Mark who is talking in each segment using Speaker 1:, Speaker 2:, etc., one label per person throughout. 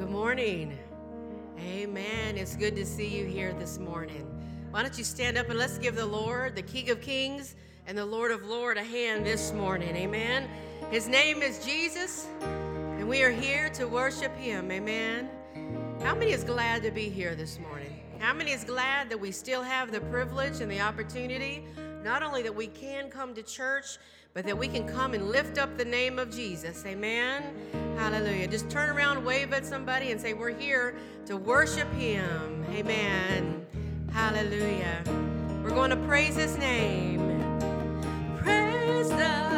Speaker 1: good morning. Amen. It's good to see you here this morning. Why don't you stand up and let's give the Lord, the King of Kings and the Lord of Lord, a hand this morning. Amen. His name is Jesus, and we are here to worship him. Amen. How many is glad to be here this morning? How many is glad that we still have the privilege and the opportunity, not only that we can come to church, but that we can come and lift up the name of Jesus. Amen. Hallelujah. Just turn around, wave at somebody, and say, We're here to worship Him. Amen. Hallelujah. We're going to praise His name. Praise the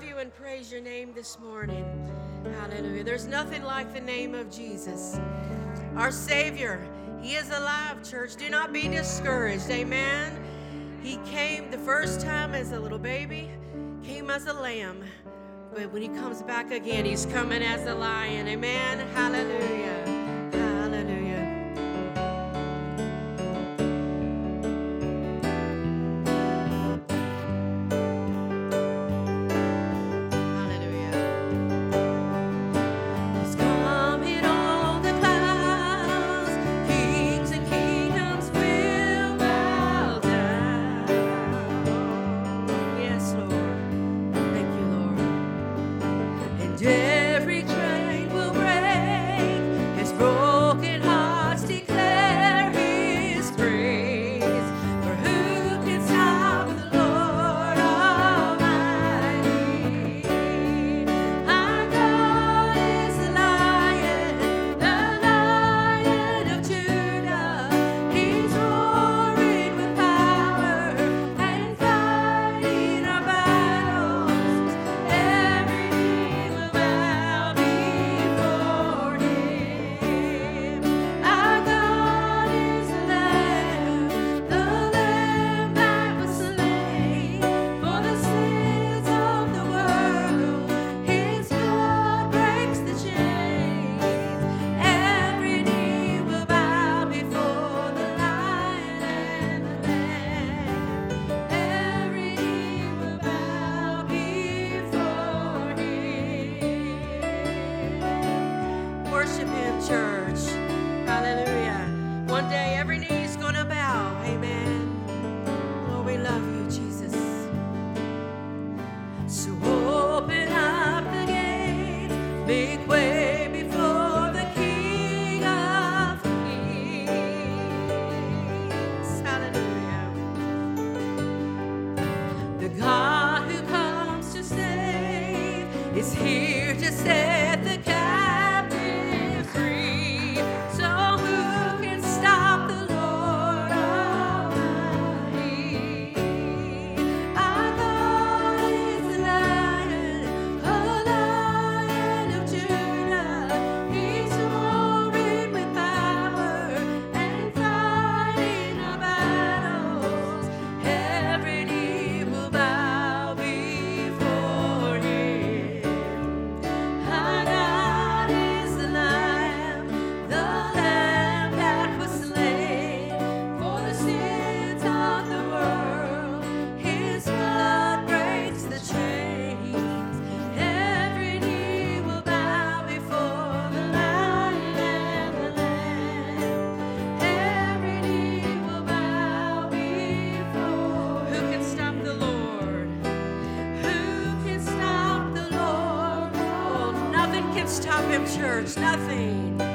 Speaker 1: love you and praise your name this morning. Hallelujah. There's nothing like the name of Jesus, our Savior. He is alive, church. Do not be discouraged. Amen. He came the first time as a little baby, came as a lamb. But when he comes back again, he's coming as a lion. Amen. Hallelujah.
Speaker 2: can stop him, church. Nothing.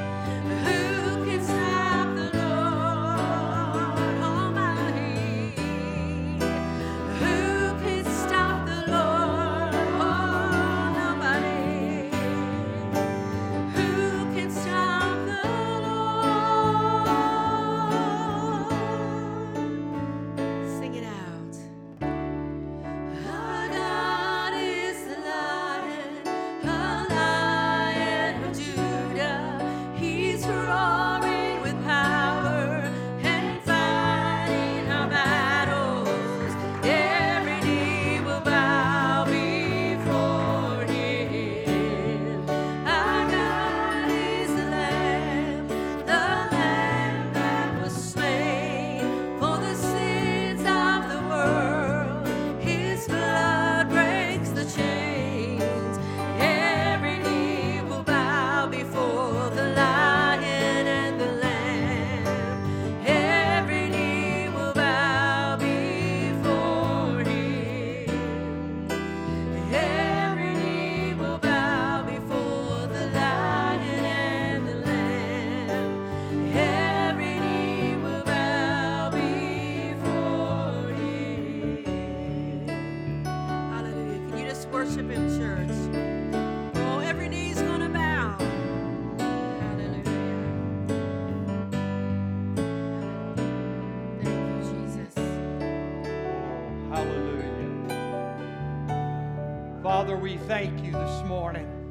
Speaker 2: Morning.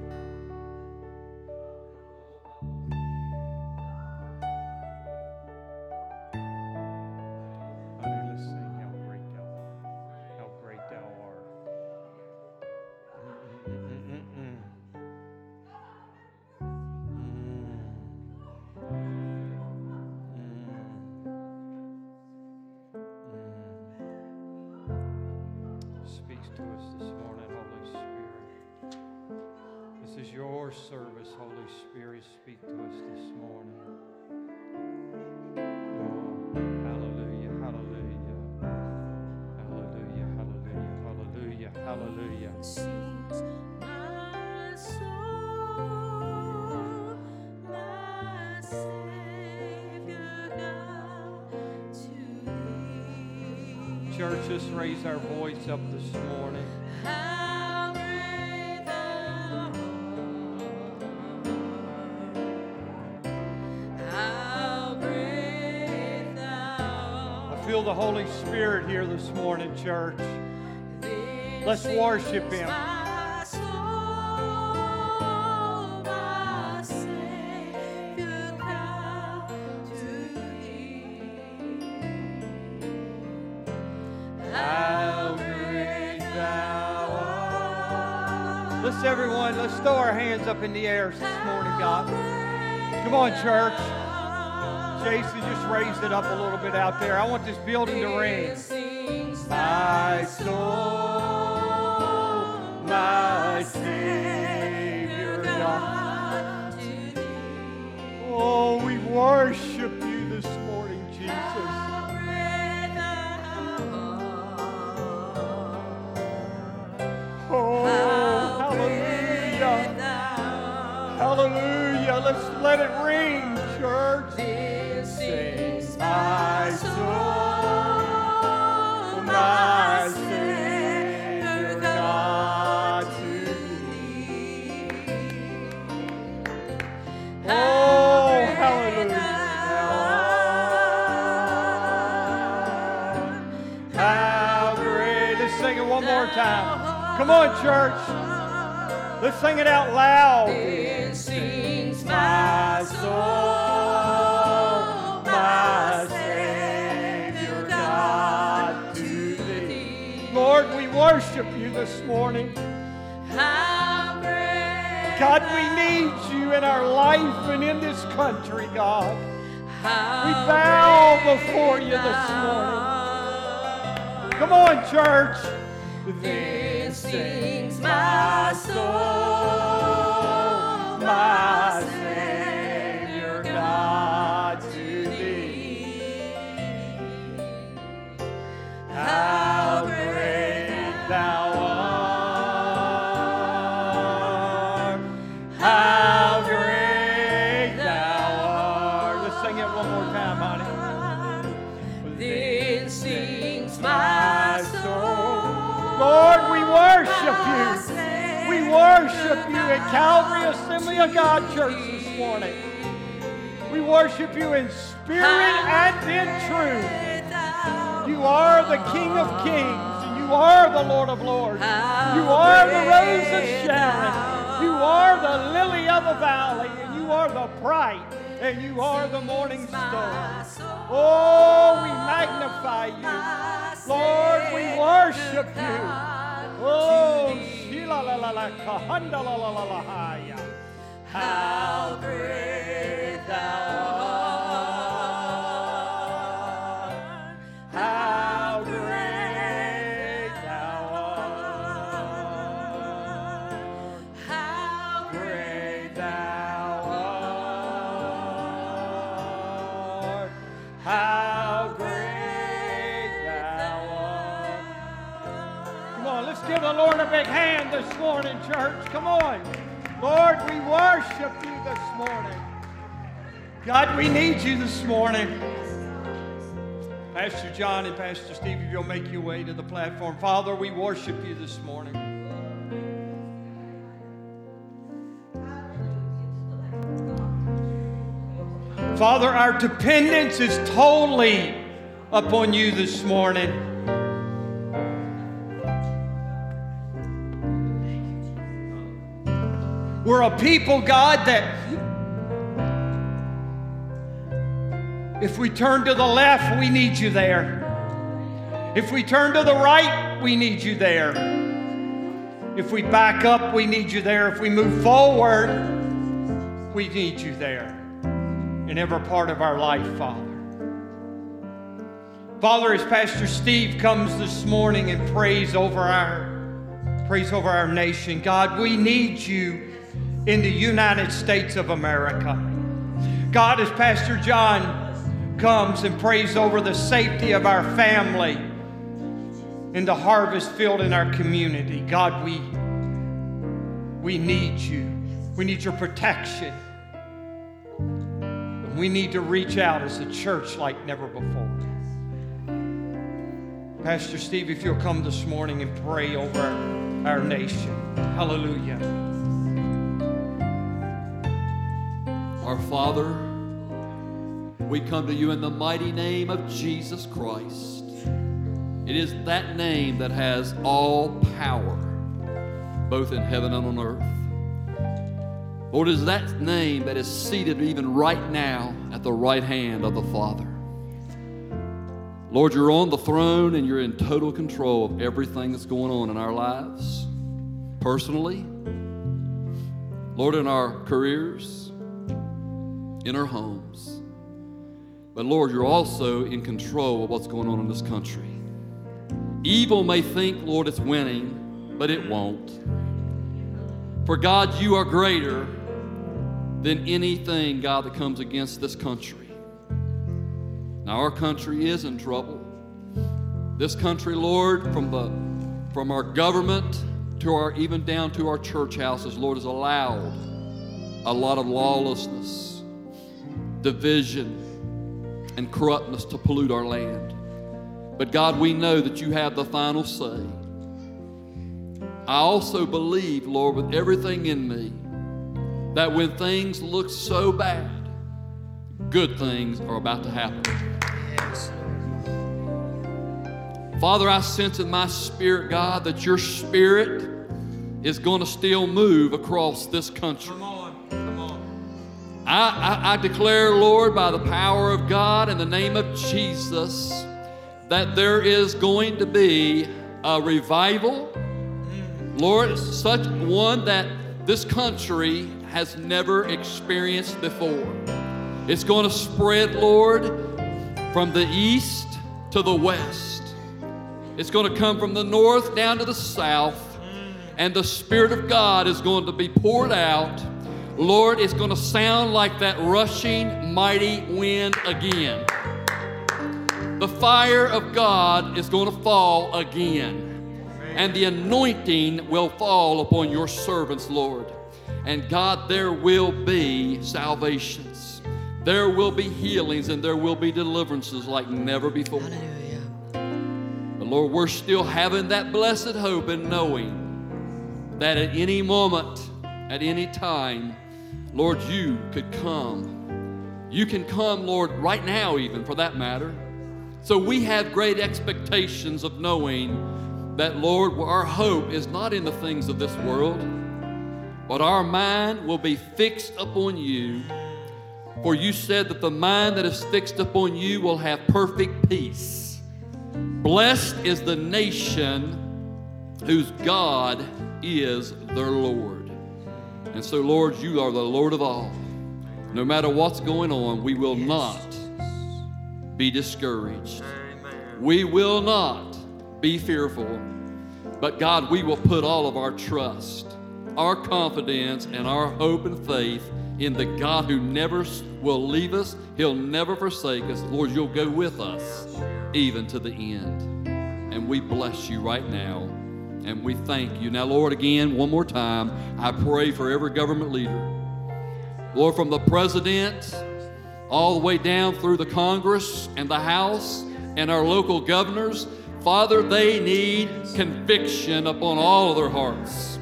Speaker 2: Church, just raise our voice up this morning. I feel the Holy Spirit here this morning, church. Let's worship Him. Up in the air this morning, God. Come on, church. Jason just raised it up a little bit out there. I want this building to ring. My soul, before you this morning. Come on, church. Then sings my soul, Calvary Assembly of God Church this morning. We worship you in spirit and in truth. You are the King of Kings, and you are the Lord of Lords. You are the Rose of Sharon. You are the lily of the valley, and you are the bright, and you are the morning star. Oh, we magnify you. Lord, we worship you. Oh, la la la la kahanda la la la la haya. How great thou art. This morning, church. Come on. Lord, we worship you this morning. God, we need you this morning. Pastor John and Pastor Steve, if you'll make your way to the platform. Father, we worship you this morning. Father, our dependence is totally upon you this morning. We're a people, God, that if we turn to the left, we need you there. If we turn to the right, we need you there. If we back up, we need you there. If we move forward, we need you there in every part of our life, Father. Father, as Pastor Steve comes this morning and prays over our prays over our nation, God, we need you in the United States of America. God, as Pastor John comes and prays over the safety of our family in the harvest field in our community, God, we, we need you. We need your protection. And we need to reach out as a church like never before. Pastor Steve, if you'll come this morning and pray over our nation. Hallelujah.
Speaker 3: Our Father, we come to you in the mighty name of Jesus Christ. It is that name that has all power, both in heaven and on earth. Lord, it is that name that is seated even right now at the right hand of the Father. Lord, you're on the throne and you're in total control of everything that's going on in our lives, personally, Lord, in our careers, in our homes. But Lord, you're also in control of what's going on in this country. Evil may think, Lord, it's winning, but it won't. For God, you are greater than anything, God, that comes against this country. Now, our country is in trouble. This country, Lord, from, the, from our government to our, even down to our church houses, Lord, has allowed a lot of lawlessness, division, and corruptness to pollute our land. But God, we know that you have the final say. I also believe, Lord, with everything in me, that when things look so bad, good things are about to happen.
Speaker 1: Yes,
Speaker 3: Father, I sense in my spirit, God, that your spirit is going to still move across this country. I, I, I declare, Lord, by the power of God in the name of Jesus, that there is going to be a revival, Lord, such one that this country has never experienced before. It's going to spread, Lord, from the east to the west. It's going to come from the north down to the south, and the Spirit of God is going to be poured out. Lord, it's going to sound like that rushing, mighty wind again. The fire of God is going to fall again, and the anointing will fall upon your servants, Lord. And God, there will be salvations, there will be healings, and there will be deliverances like never before.
Speaker 1: Hallelujah.
Speaker 3: But Lord, we're still having that blessed hope and knowing that at any moment, at any time, Lord, you could come. You can come, Lord, right now, even for that matter. So we have great expectations of knowing that, Lord, our hope is not in the things of this world, but our mind will be fixed upon you. For you said that the mind that is fixed upon you will have perfect peace. Blessed is the nation whose God is their Lord. And so, Lord, you are the Lord of all. No matter what's going on, we will not be discouraged. We will not be fearful. But God, we will put all of our trust, our confidence, and our hope and faith in the God who never will leave us. He'll never forsake us. Lord, you'll go with us even to the end. And we bless you right now. And we thank you. Now, Lord, again, one more time, I pray for every government leader. Lord, from the president all the way down through the Congress and the House and our local governors, Father, they need conviction upon all of their hearts.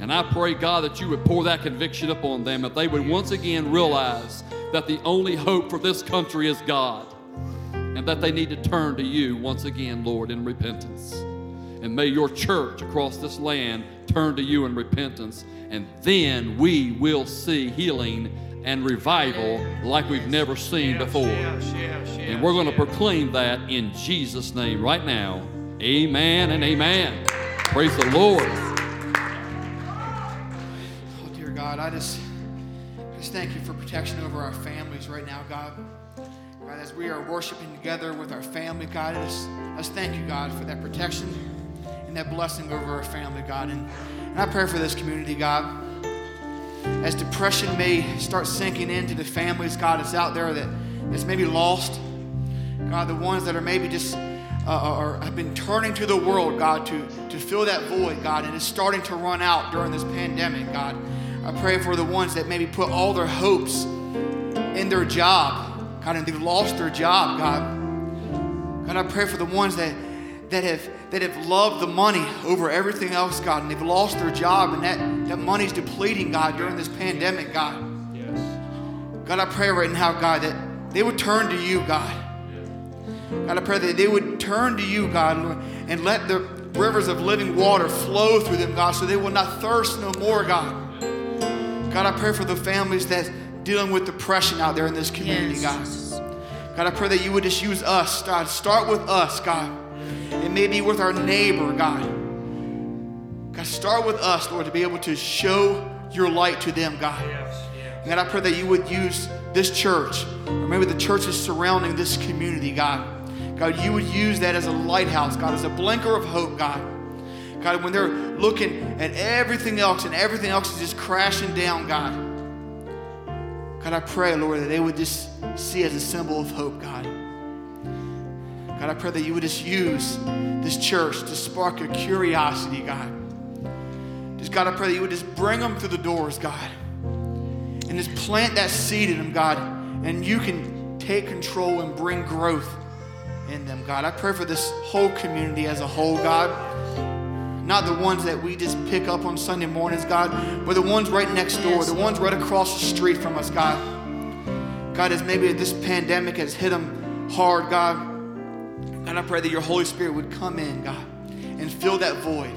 Speaker 3: And I pray, God, that you would pour that conviction upon them, that they would once again realize that the only hope for this country is God, and that they need to turn to you once again, Lord, in repentance. And may your church across this land turn to you in repentance. And then we will see healing and revival like we've never seen before. And we're going to proclaim that in Jesus' name right now. Amen and amen. Praise the Lord.
Speaker 4: Oh, dear God, I just, just thank you for protection over our families right now, God. God, as we are worshiping together with our family, God, I just, I just thank you, God, for that protection and that blessing over our family, God. And, and I pray for this community, God. As depression may start sinking into the families, God, that's out there that, that's maybe lost. God, the ones that are maybe just uh, or have been turning to the world, God, to, to fill that void, God, and it's starting to run out during this pandemic, God. I pray for the ones that maybe put all their hopes in their job, God, and they've lost their job, God. God, I pray for the ones that that have that have loved the money over everything else, God, and they've lost their job, and that, that money's depleting, God, during this pandemic, God. Yes. God, I pray right now, God, that they would turn to you, God. God, I pray that they would turn to you, God, and let the rivers of living water flow through them, God, so they will not thirst no more, God. God, I pray for the families that's dealing with depression out there in this community, yes. God. God, I pray that you would just use us, God. Start with us, God. And maybe with our neighbor, God. God, start with us, Lord, to be able to show your light to them, God. Yes, yes. God, I pray that you would use this church, or maybe the churches surrounding this community, God. God, you would use that as a lighthouse, God, as a blinker of hope, God. God, when they're looking at everything else and everything else is just crashing down, God. God, I pray, Lord, that they would just see as a symbol of hope, God. God, I pray that you would just use this church to spark your curiosity, God. Just, God, I pray that you would just bring them through the doors, God. And just plant that seed in them, God. And you can take control and bring growth in them, God. I pray for this whole community as a whole, God. Not the ones that we just pick up on Sunday mornings, God, but the ones right next door, the ones right across the street from us, God. God, as maybe this pandemic has hit them hard, God. God, I pray that your Holy Spirit would come in, God, and fill that void.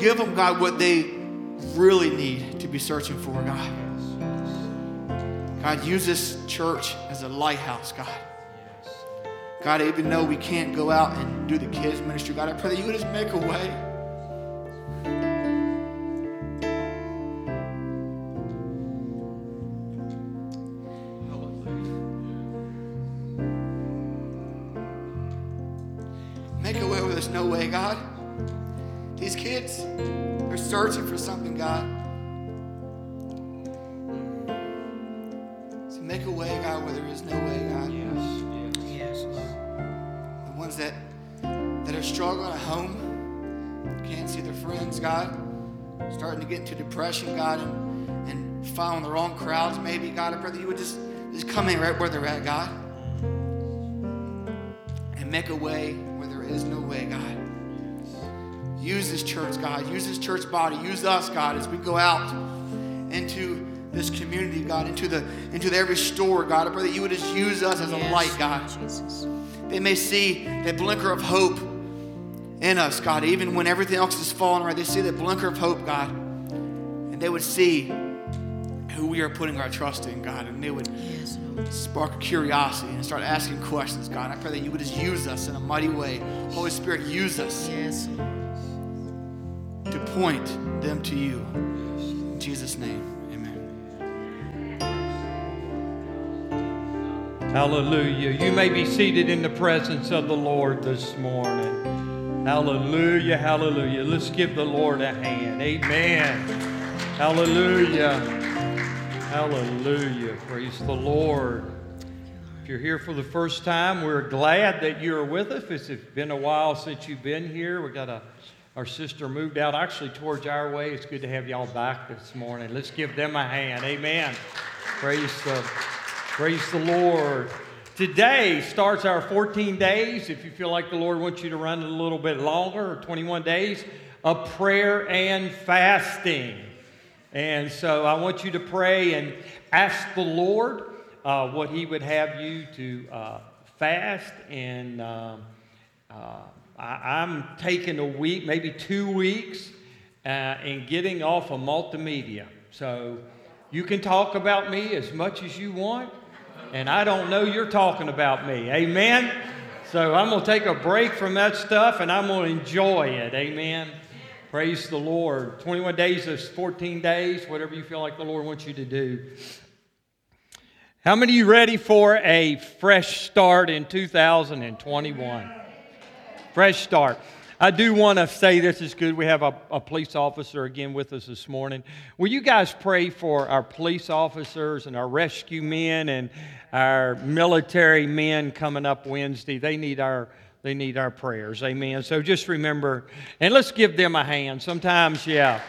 Speaker 4: Give them, God, what they really need to be searching for, God. God, use this church as a lighthouse, God. God, even though we can't go out and do the kids' ministry, God, I pray that you would just make a way. God. These kids, they're searching for something, God. So make a way, God, where there is no way, God. Yes ones that, that are struggling at home, can't see their friends, God, starting to get into depression, God, and, and following the wrong crowds, maybe, God, I pray that you would just, just come in right where they're at, God, and make a way where there is no way, God. Use this church, God. Use this church body. Use us, God, as we go out into this community, God, into the into the every store, God. I pray that you would just use us as a light, God. Jesus. They may see that blinker of hope in us, God, even when everything else is falling right. They see that blinker of hope, God, and they would see who we are putting our trust in, God, and they would yes, spark curiosity and start asking questions, God. I pray that you would just use us in a mighty way. Holy Spirit, use us yes. To point them to you. In Jesus' name. Amen.
Speaker 2: Hallelujah. You may be seated in the presence of the Lord this morning. Hallelujah. Hallelujah. Let's give the Lord a hand. Amen. Hallelujah. Hallelujah. Praise the Lord. If you're here for the first time, we're glad that you're with us. It's been a while since you've been here. We've got a our sister moved out actually towards our way. It's good to have y'all back this morning. Let's give them a hand. Amen. Praise the Praise the Lord. Today starts our 14 days. If you feel like the Lord wants you to run a little bit longer, or 21 days of prayer and fasting. And so I want you to pray and ask the Lord uh, what He would have you to uh, fast and uh, I, am taking a week, maybe two weeks, uh, and getting off of multimedia. So you can talk about me as much as you want, and I don't know you're talking about me. Amen? So I'm going to take a break from that stuff and I'm going to enjoy it. Amen. Praise the Lord. 21 days is 14 days, whatever you feel like the Lord wants you to do. How many of you ready for a fresh start in 2021? Fresh start. I do want to say this is good. We have a, a, police officer again with us this morning. Will you guys pray for our police officers and our rescue men and our military men coming up Wednesday? They need our they need our prayers. Amen. So just remember, and let's give them a hand. Sometimes, yeah.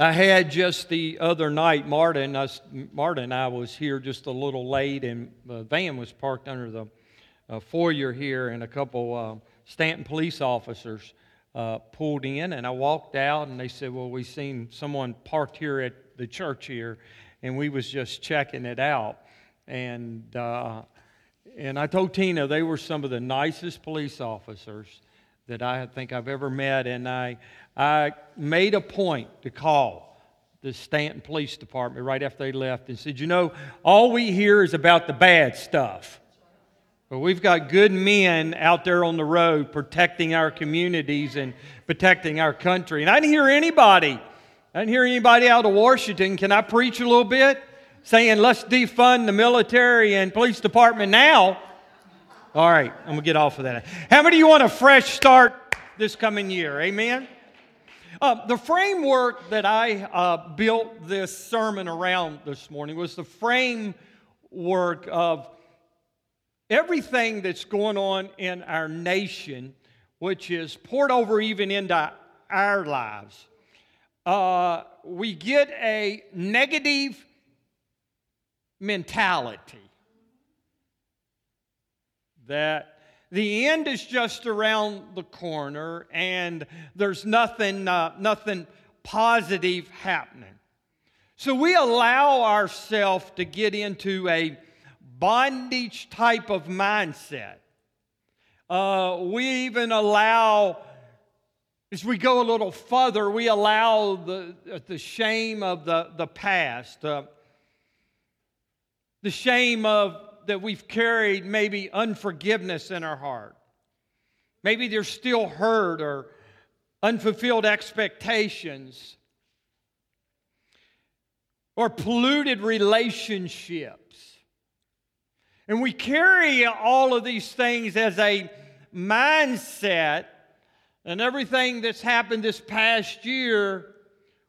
Speaker 2: I had just the other night, Martin, us, I was here just a little late, and the van was parked under the uh, foyer here, and a couple uh, Stanton police officers uh, pulled in, and I walked out, and they said, "Well, we've seen someone parked here at the church here, and we was just checking it out." And uh, and I told Tina they were some of the nicest police officers that I think I've ever met, and I I made a point to call the Stanton Police Department right after they left and said, "You know, all we hear is about the bad stuff." But we've got good men out there on the road protecting our communities and protecting our country. And I didn't hear anybody, I didn't hear anybody out of Washington. Can I preach a little bit? Saying, let's defund the military and police department now. All right, I'm to get off of that. How many of you want a fresh start this coming year? Amen? Uh, the framework that I uh, built this sermon around this morning was the framework of everything that's going on in our nation, which is poured over even into our lives, uh, we get a negative mentality that the end is just around the corner and there's nothing, uh, nothing positive happening. So we allow ourselves to get into a bondage type of mindset. Uh, we even allow, as we go a little further, we allow the, the shame of the, the past, uh, the shame of that we've carried maybe unforgiveness in our heart. Maybe there's still hurt or unfulfilled expectations or polluted relationships. And we carry all of these things as a mindset, and everything that's happened this past year,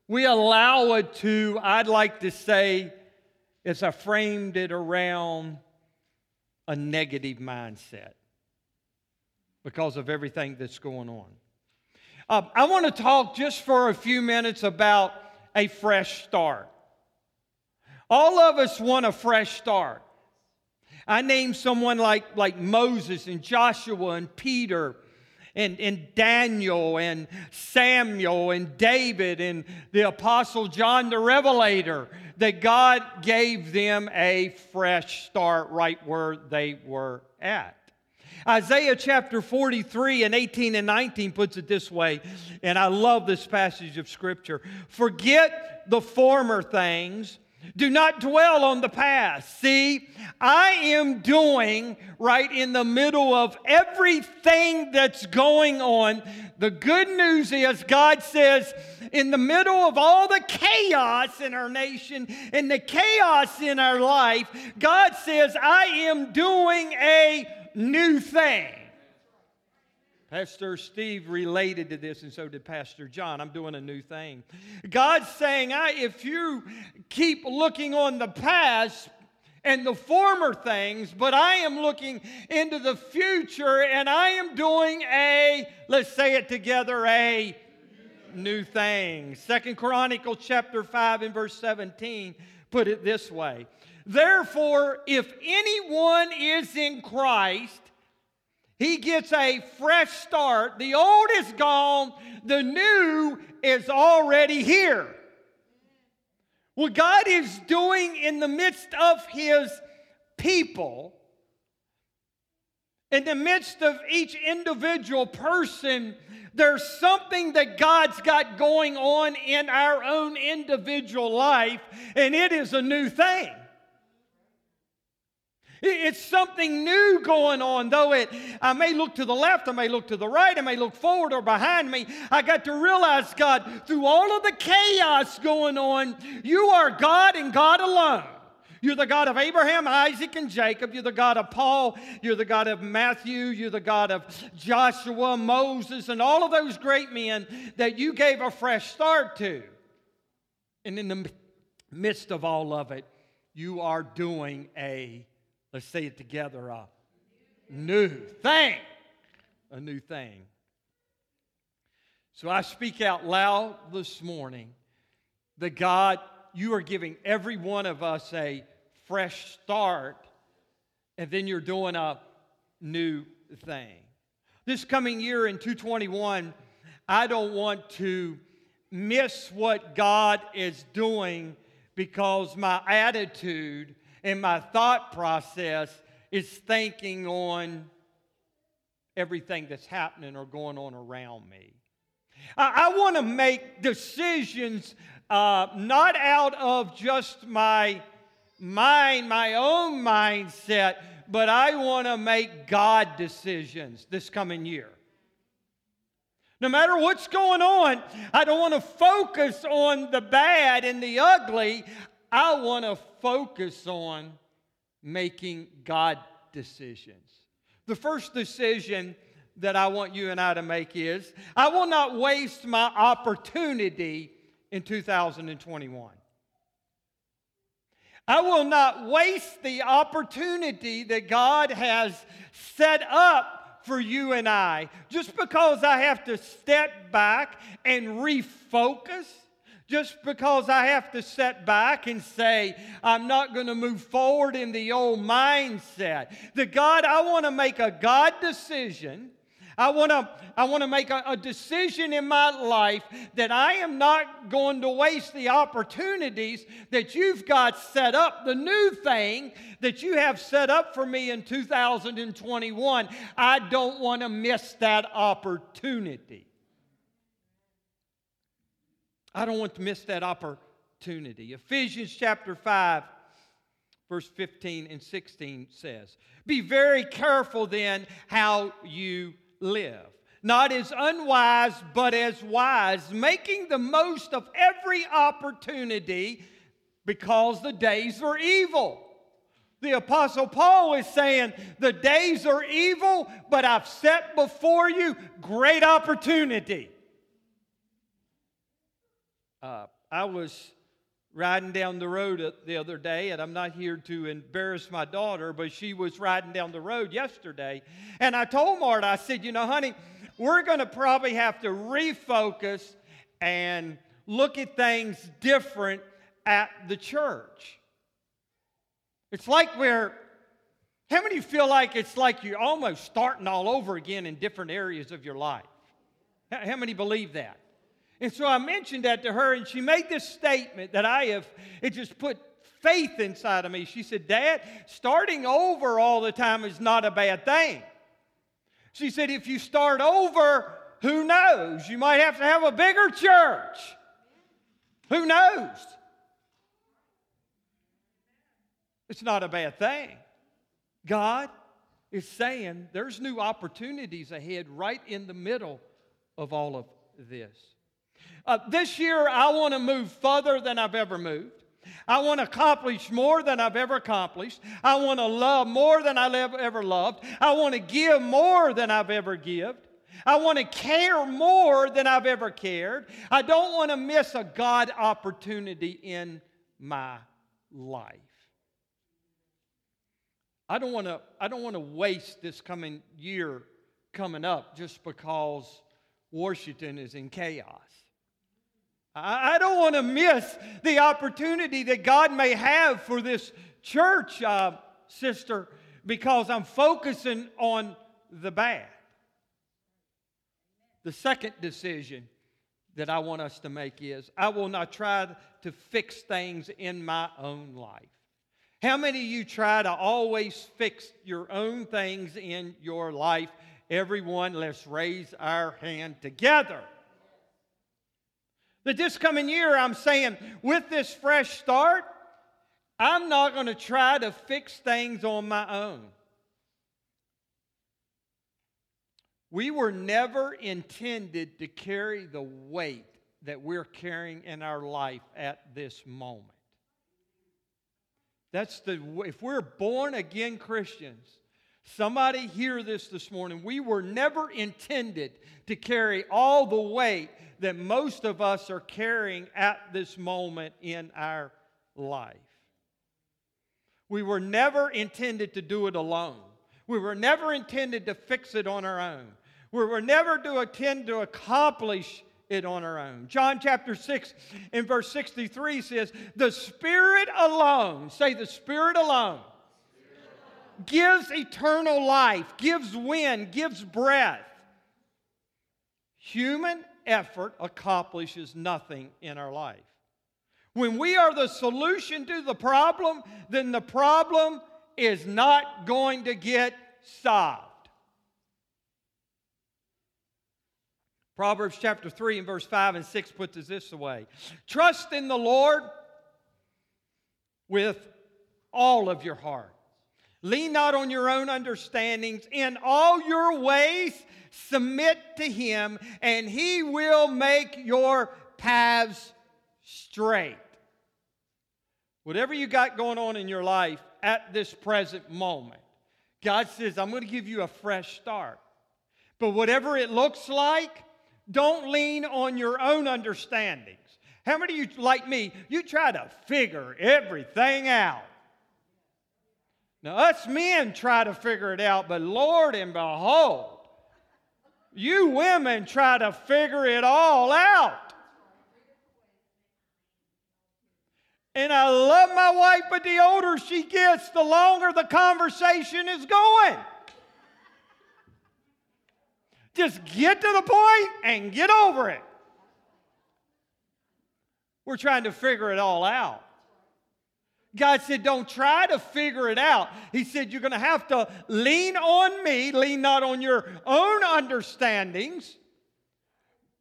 Speaker 2: we allow it to, I'd like to say, as I framed it around a negative mindset because of everything that's going on. Uh, I want to talk just for a few minutes about a fresh start. All of us want a fresh start. I name someone like, like Moses and Joshua and Peter and, and Daniel and Samuel and David and the Apostle John the Revelator that God gave them a fresh start right where they were at. Isaiah chapter 43 and 18 and 19 puts it this way, and I love this passage of Scripture. Forget the former things do not dwell on the past. See, I am doing right in the middle of everything that's going on. The good news is God says, in the middle of all the chaos in our nation and the chaos in our life, God says, I am doing a new thing. Pastor Steve related to this, and so did Pastor John. I'm doing a new thing. God's saying, I, if you keep looking on the past, and the former things, but I am looking into the future and I am doing a, let's say it together, a new thing. Second Chronicles chapter 5 and verse 17 put it this way. Therefore, if anyone is in Christ, he gets a fresh start. The old is gone, the new is already here. What God is doing in the midst of His people In the midst of each individual person, there's something that God's got going on in our own individual life, and it is a new thing. It's something new going on, though it I may look to the left, I may look to the right, I may look forward or behind me. I got to realize, God, through all of the chaos going on, you are God and God alone. You're the God of Abraham, Isaac, and Jacob. You're the God of Paul. You're the God of Matthew. You're the God of Joshua, Moses, and all of those great men that you gave a fresh start to. And in the midst of all of it, you are doing a, let's say it together, a new thing. A new thing. So I speak out loud this morning that God you are giving every one of us a fresh start, and then you're doing a new thing. This coming year in 221, I don't want to miss what God is doing because my attitude and my thought process is thinking on everything that's happening or going on around me. I, I want to make decisions uh, not out of just my mind, my own mindset, but I want to make God decisions this coming year. No matter what's going on, I don't want to focus on the bad and the ugly. I want to focus on making God decisions. The first decision that I want you and I to make is I will not waste my opportunity in 2021. I will not waste the opportunity that God has set up for you and I just because I have to step back and refocus. Just because I have to set back and say, I'm not going to move forward in the old mindset. The God, I want to make a God decision I want to I want to make a, a decision in my life that I am not going to waste the opportunities that you've got set up, the new thing that you have set up for me in 2021. I don't want to miss that opportunity. I don't want to miss that opportunity. Ephesians chapter 5 verse 15 and 16 says, Be very careful then how you live. Not as unwise, but as wise, making the most of every opportunity because the days are evil. The Apostle Paul is saying, The days are evil, but I've set before you great opportunity. Uh, I was riding down the road the other day, and I'm not here to embarrass my daughter, but she was riding down the road yesterday. And I told Marta, I said, You know, honey, we're going to probably have to refocus and look at things different at the church. It's like we're, how many feel like it's like you're almost starting all over again in different areas of your life? How many believe that? And so I mentioned that to her, and she made this statement that I have, it just put faith inside of me. She said, Dad, starting over all the time is not a bad thing. She said, if you start over, who knows? You might have to have a bigger church. Who knows? It's not a bad thing. God is saying there's new opportunities ahead right in the middle of all of this. Uh, this year, I want to move further than I've ever moved. I want to accomplish more than I've ever accomplished. I want to love more than I've ever loved. I want to give more than I've ever given. I want to care more than I've ever cared. I don't want to miss a God opportunity in my life. I don't want to I don't want to waste this coming year coming up just because Washington is in chaos. I don't want to miss the opportunity that God may have for this church, uh, sister, because I'm focusing on the bad. The second decision that I want us to make is I will not try to fix things in my own life. How many of you try to always fix your own things in your life? Everyone, let's raise our hand together. That this coming year, I'm saying, with this fresh start, I'm not going to try to fix things on my own. We were never intended to carry the weight that we're carrying in our life at this moment. That's the if we're born again Christians, somebody hear this this morning. We were never intended to carry all the weight that most of us are carrying at this moment in our life. We were never intended to do it alone. We were never intended to fix it on our own. We were never to intend to accomplish it on our own. John chapter 6 in verse 63 says, The Spirit alone, say the Spirit alone, gives eternal life, gives wind, gives breath. Human effort accomplishes nothing in our life. When we are the solution to the problem, then the problem is not going to get solved. Proverbs chapter 3 and verse 5 and 6 puts it this way Trust in the Lord with all of your heart. Lean not on your own understandings. In all your ways, submit to Him, and He will make your paths straight. Whatever you got going on in your life at this present moment, God says, I'm going to give you a fresh start. But whatever it looks like, don't lean on your own understandings. How many of you, like me, you try to figure everything out? Now, us men try to figure it out, but Lord and behold, you women try to figure it all out. And I love my wife, but the older she gets, the longer the conversation is going. Just get to the point and get over it. We're trying to figure it all out. God said, Don't try to figure it out. He said, You're going to have to lean on me, lean not on your own understandings.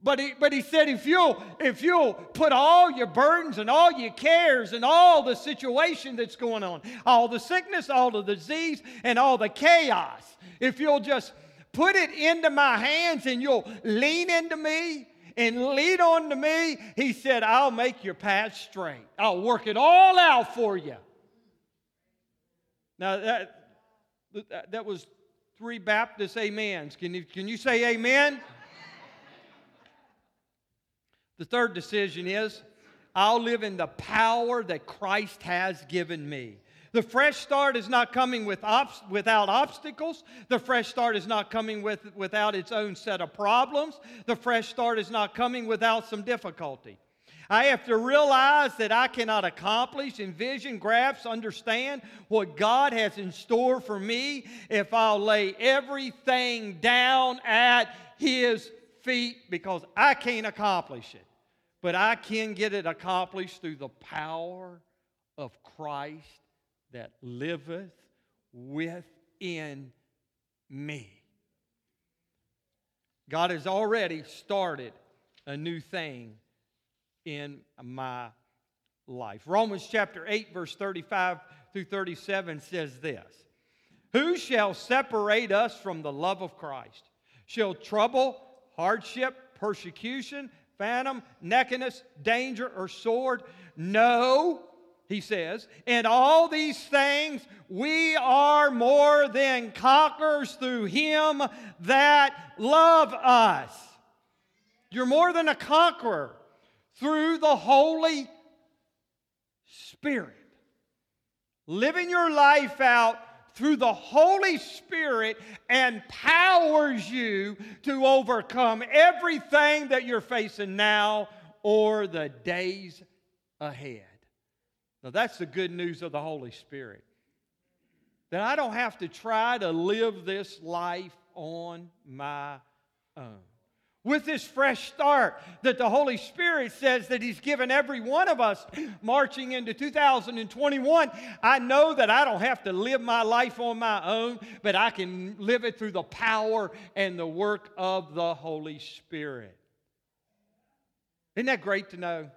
Speaker 2: But he, but he said, if you'll, if you'll put all your burdens and all your cares and all the situation that's going on, all the sickness, all the disease, and all the chaos, if you'll just put it into my hands and you'll lean into me and lead on to me, he said, I'll make your path straight. I'll work it all out for you. Now, that, that was three Baptist amens. Can you, can you say amen? The third decision is I'll live in the power that Christ has given me. The fresh start is not coming with without obstacles. The fresh start is not coming with, without its own set of problems. The fresh start is not coming without some difficulty. I have to realize that I cannot accomplish, envision, grasp, understand what God has in store for me if I'll lay everything down at His feet because I can't accomplish it. But I can get it accomplished through the power of Christ that liveth within me. God has already started a new thing in my life. Romans chapter 8, verse 35 through 37 says this Who shall separate us from the love of Christ? Shall trouble, hardship, persecution, phantom, nakedness, danger, or sword? No he says, in all these things we are more than conquerors through him that love us. You're more than a conqueror through the Holy Spirit. Living your life out through the Holy Spirit empowers you to overcome everything that you're facing now or the days ahead. Now, that's the good news of the Holy Spirit. That I don't have to try to live this life on my own. with this fresh start that the Holy Spirit says that He's given every one of us marching into 2021, I know that I don't have to live my life on my own, but I can live it through the power and the work of the Holy Spirit. Isn't that great to know?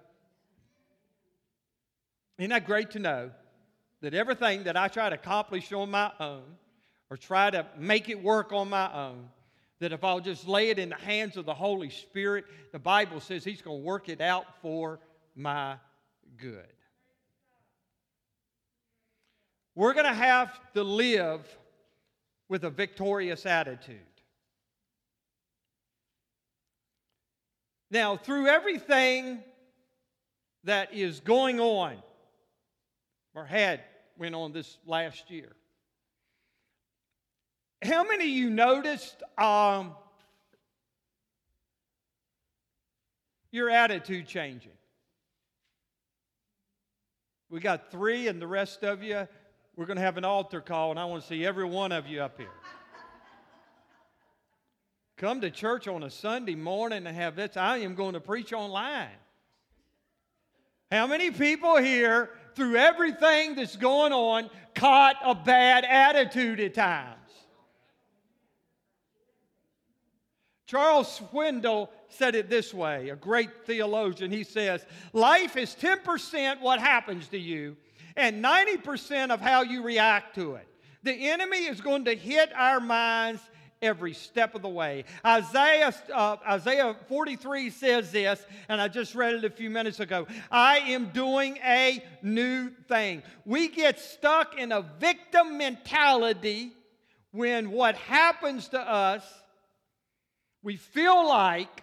Speaker 2: Isn't that great to know that everything that I try to accomplish on my own or try to make it work on my own, that if I'll just lay it in the hands of the Holy Spirit, the Bible says He's going to work it out for my good. We're going to have to live with a victorious attitude. Now, through everything that is going on, or had went on this last year, how many of you noticed um, your attitude changing? We got three, and the rest of you, we're going to have an altar call, and I want to see every one of you up here. Come to church on a Sunday morning and have this. I am going to preach online. How many people here, through everything that's going on, caught a bad attitude at times? Charles Swindoll said it this way, a great theologian. He says, Life is 10% what happens to you and 90% of how you react to it. The enemy is going to hit our minds every step of the way. Isaiah, uh, Isaiah 43 says this, and I just read it a few minutes ago I am doing a new thing. We get stuck in a victim mentality when what happens to us we feel like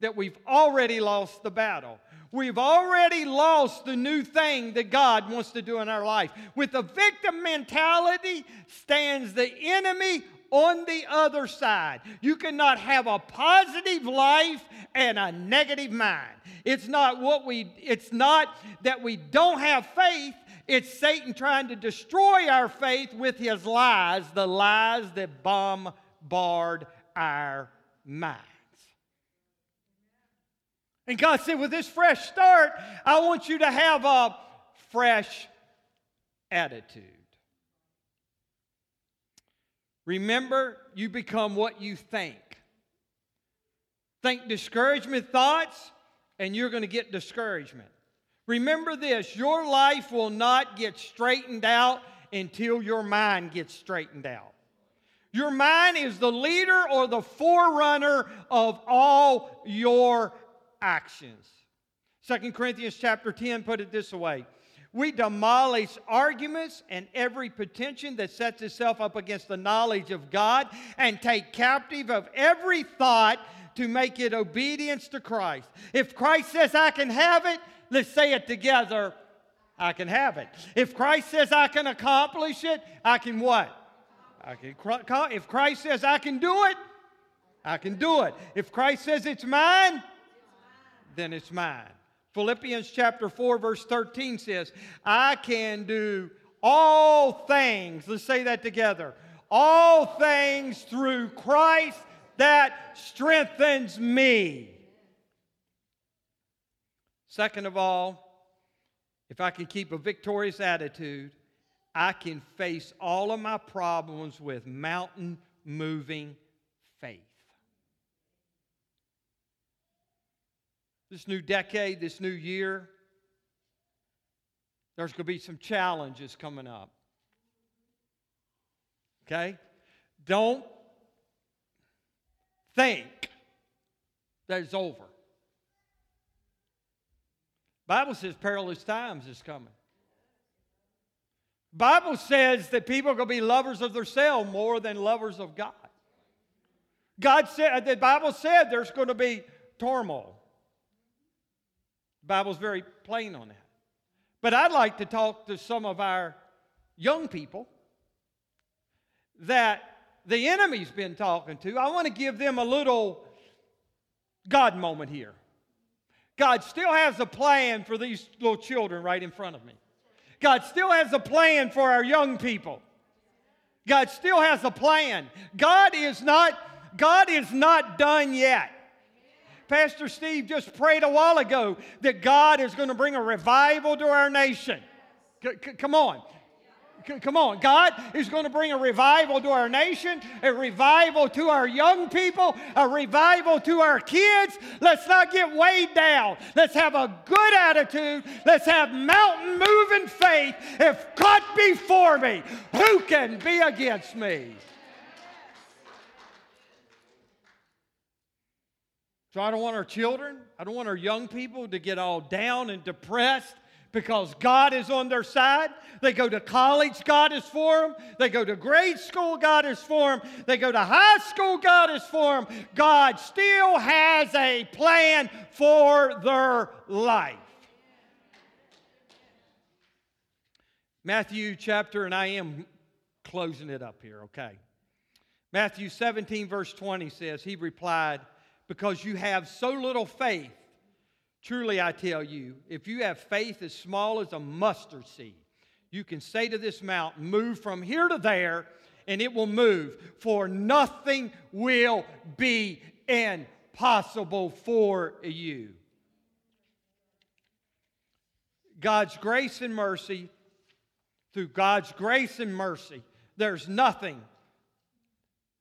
Speaker 2: that we've already lost the battle. We've already lost the new thing that God wants to do in our life. With the victim mentality stands the enemy on the other side. You cannot have a positive life and a negative mind. It's not what we it's not that we don't have faith, it's Satan trying to destroy our faith with his lies, the lies that bombard our minds. And God said, with this fresh start, I want you to have a fresh attitude. Remember, you become what you think. Think discouragement thoughts, and you're going to get discouragement. Remember this your life will not get straightened out until your mind gets straightened out. Your mind is the leader or the forerunner of all your actions. Second Corinthians chapter 10 put it this way. We demolish arguments and every pretension that sets itself up against the knowledge of God and take captive of every thought to make it obedience to Christ. If Christ says I can have it, let's say it together. I can have it. If Christ says I can accomplish it, I can what? I can, if Christ says I can do it, I can do it. If Christ says it's mine, then it's mine. Philippians chapter 4, verse 13 says, I can do all things. Let's say that together. All things through Christ that strengthens me. Second of all, if I can keep a victorious attitude, I can face all of my problems with mountain moving faith. This new decade, this new year, there's going to be some challenges coming up. Okay? Don't think that it's over. Bible says perilous times is coming. Bible says that people are going to be lovers of themselves more than lovers of God. God said, the Bible said there's going to be turmoil. The Bible's very plain on that. But I'd like to talk to some of our young people that the enemy's been talking to. I want to give them a little God moment here. God still has a plan for these little children right in front of me. God still has a plan for our young people. God still has a plan. God is not God is not done yet. Pastor Steve just prayed a while ago that God is going to bring a revival to our nation. C- come on. C- Come on, God is going to bring a revival to our nation, a revival to our young people, a revival to our kids. Let's not get weighed down. Let's have a good attitude. Let's have mountain moving faith. If God be for me, who can be against me? So I don't want our children, I don't want our young people to get all down and depressed because God is on their side. They go to college, God is for them. They go to grade school, God is for them. They go to high school, God is for them. God still has a plan for their life. Matthew chapter, and I am closing it up here, okay? Matthew 17, verse 20 says, He replied, Because you have so little faith, truly I tell you, if you have faith as small as a mustard seed, you can say to this mountain, Move from here to there, and it will move, for nothing will be impossible for you. God's grace and mercy, through God's grace and mercy, there's nothing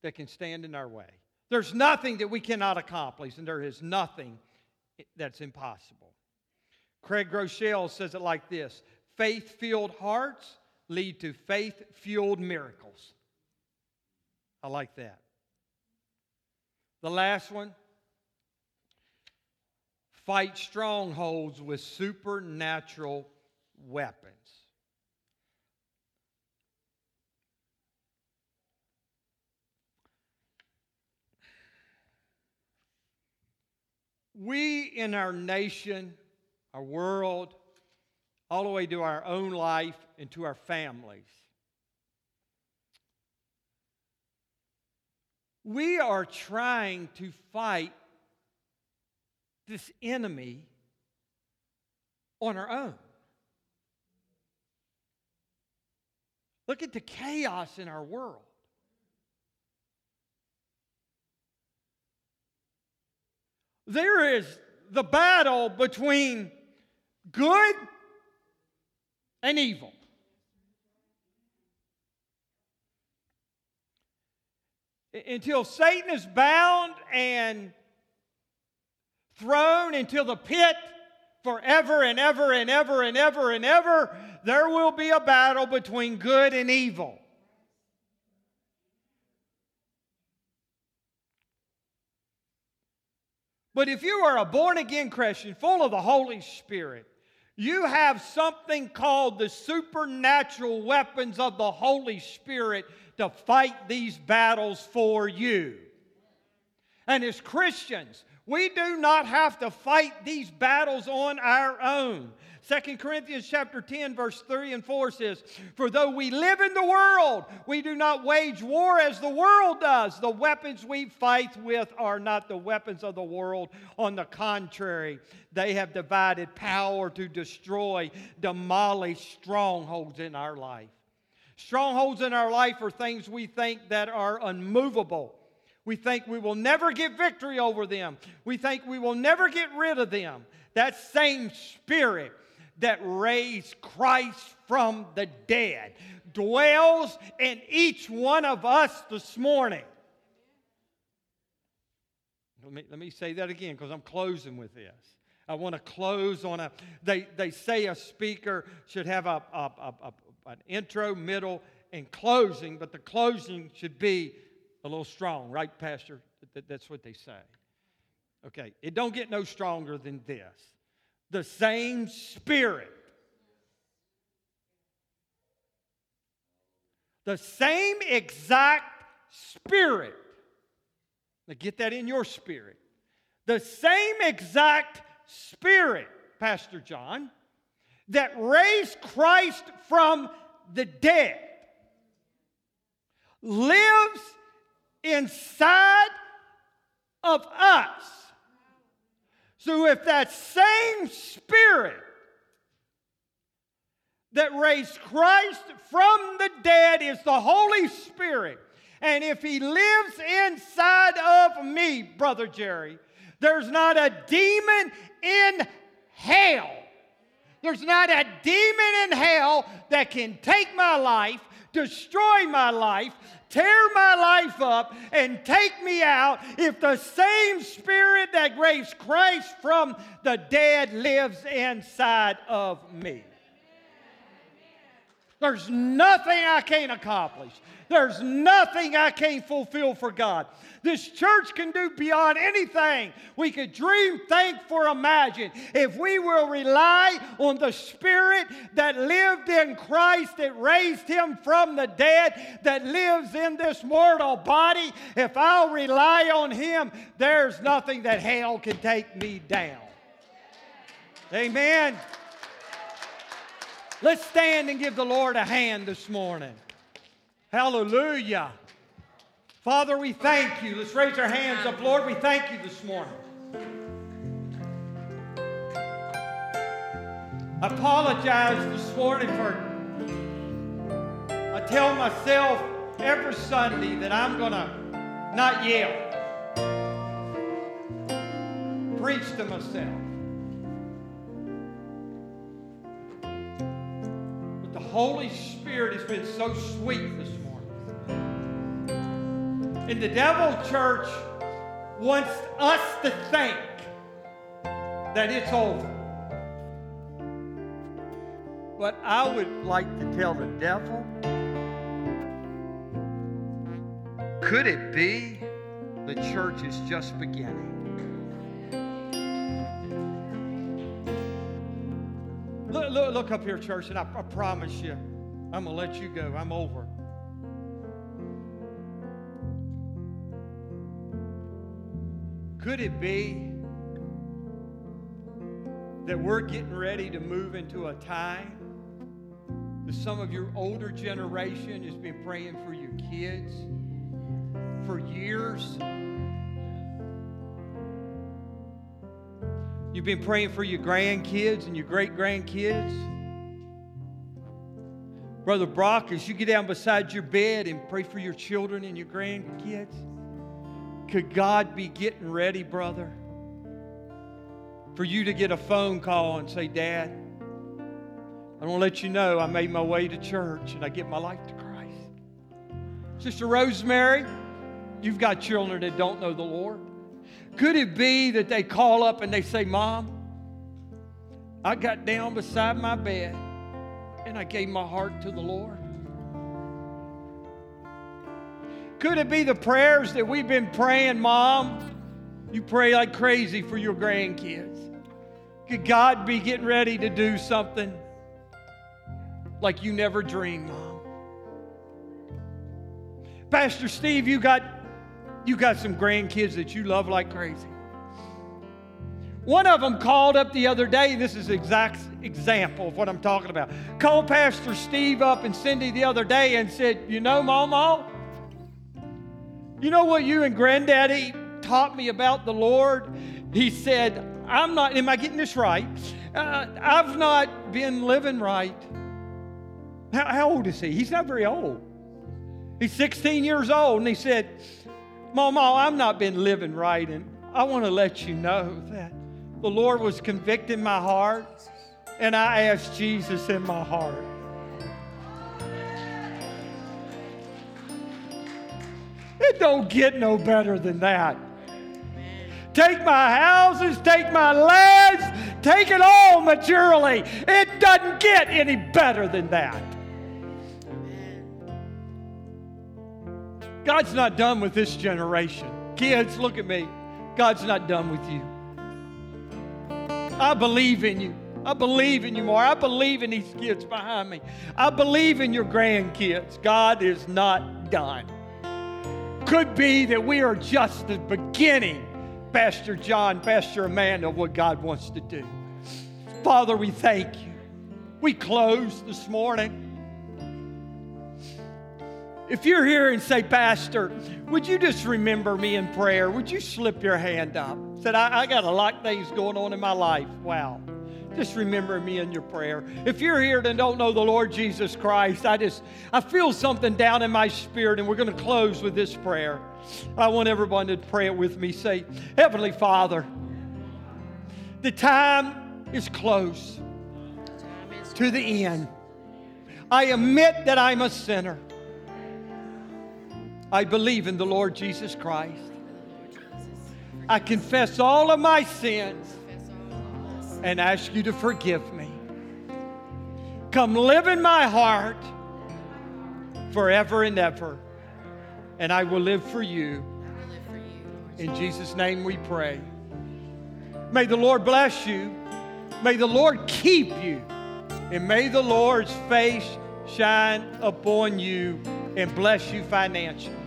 Speaker 2: that can stand in our way. There's nothing that we cannot accomplish, and there is nothing that's impossible. Craig Groeschel says it like this Faith filled hearts lead to faith fueled miracles. I like that. The last one fight strongholds with supernatural weapons. We in our nation, our world, all the way to our own life and to our families, we are trying to fight this enemy on our own. Look at the chaos in our world. There is the battle between good and evil. Until Satan is bound and thrown into the pit forever and ever and ever and ever and ever, there will be a battle between good and evil. But if you are a born again Christian full of the Holy Spirit, you have something called the supernatural weapons of the Holy Spirit to fight these battles for you. And as Christians, we do not have to fight these battles on our own. 2 Corinthians chapter 10 verse 3 and 4 says, "For though we live in the world, we do not wage war as the world does. The weapons we fight with are not the weapons of the world. On the contrary, they have divided power to destroy, demolish strongholds in our life. Strongholds in our life are things we think that are unmovable. We think we will never get victory over them. We think we will never get rid of them. That same spirit that raised Christ from the dead dwells in each one of us this morning. Let me, let me say that again because I'm closing with this. I want to close on a, they, they say a speaker should have a, a, a, a an intro, middle, and closing, but the closing should be a little strong, right, Pastor? That, that's what they say. Okay, it don't get no stronger than this. The same Spirit, the same exact Spirit. Now get that in your spirit. The same exact Spirit, Pastor John, that raised Christ from the dead lives inside of us. So if that same Spirit that raised Christ from the dead is the Holy Spirit, and if He lives inside of me, Brother Jerry, There's not a demon in hell. There's not a demon in hell that can take my life, destroy my life, tear my life up, and take me out if the same spirit that raised Christ from the dead lives inside of me. There's nothing I can't accomplish. There's nothing I can't fulfill for God. This church can do beyond anything we could dream, think, or imagine if we will rely on the Spirit that lived in Christ, that raised Him from the dead, that lives in this mortal body. If I'll rely on Him, there's nothing that hell can take me down. Amen. Let's stand and give the Lord a hand this morning. Hallelujah. Father, we thank you. Let's raise our hands up. Lord, we thank you this morning. I apologize this morning for. I tell myself every Sunday that I'm to not yell, preach to myself. Holy Spirit has been so sweet this morning. And the devil church wants us to think that it's over. But I would like to tell the devil could it be the church is just beginning? Look, look, up here, church, and I, I promise you, I'm going to let you go. I'm over. Could it be that we're getting ready to move into a time that some of your older generation has been praying for your kids for years? You've been praying for your grandkids and your great grandkids. Brother Brock, as you get down beside your bed and pray for your children and your grandkids, could God be getting ready, brother, for you to get a phone call and say, Dad, I want to let you know I made my way to church and I give my life to Christ. Sister Rosemary, you've got children that don't know the Lord. Could it be that they call up and they say, Mom, I got down beside my bed and I gave my heart to the Lord? Could it be the prayers that we've been praying, Mom? You pray like crazy for your grandkids. Could God be getting ready to do something like you never dreamed, Mom? Pastor Steve, you got you got some grandkids that you love like crazy. One of them called up the other day. This is exact example of what I'm talking about. Called Pastor Steve up and Cindy the other day and said, "You know, Mama, you know what you and Granddaddy taught me about the Lord? He said, I'm not, am I getting this right? Uh, I've not been living right. How, how old is he? He's not very old. He's 16 years old, and he said, Mama, I've not been living right, and I want to let you know that the Lord was convicting my heart, and I asked Jesus in my heart. It don't get no better than that. Take my houses, take my lands, take it all materially. It doesn't get any better than that. God's not done with this generation. Kids, look at me. God's not done with you. I believe in you. I believe in you more. I believe in these kids behind me. I believe in your grandkids. God is not done. Could be that we are just the beginning, Pastor John, Pastor Amanda, of what God wants to do. Father, we thank you. We close this morning. If you're here and say, Pastor, would you just remember me in prayer? Would you slip your hand up? Said, I, I got a lot of things going on in my life. Wow. just remember me in your prayer. If you're here and don't know the Lord Jesus Christ, I just I feel something down in my spirit, and we're going to close with this prayer. I want everyone to pray it with me. Say, Heavenly Father, the time is close to the end. I admit that I'm a sinner. I believe in the Lord Jesus Christ. I confess all of my sins and ask you to forgive me. Come live in my heart forever and ever, and I will live for you. In Jesus' name we pray. May the Lord bless you. May the Lord keep you. And may the Lord's face shine upon you and bless you financially.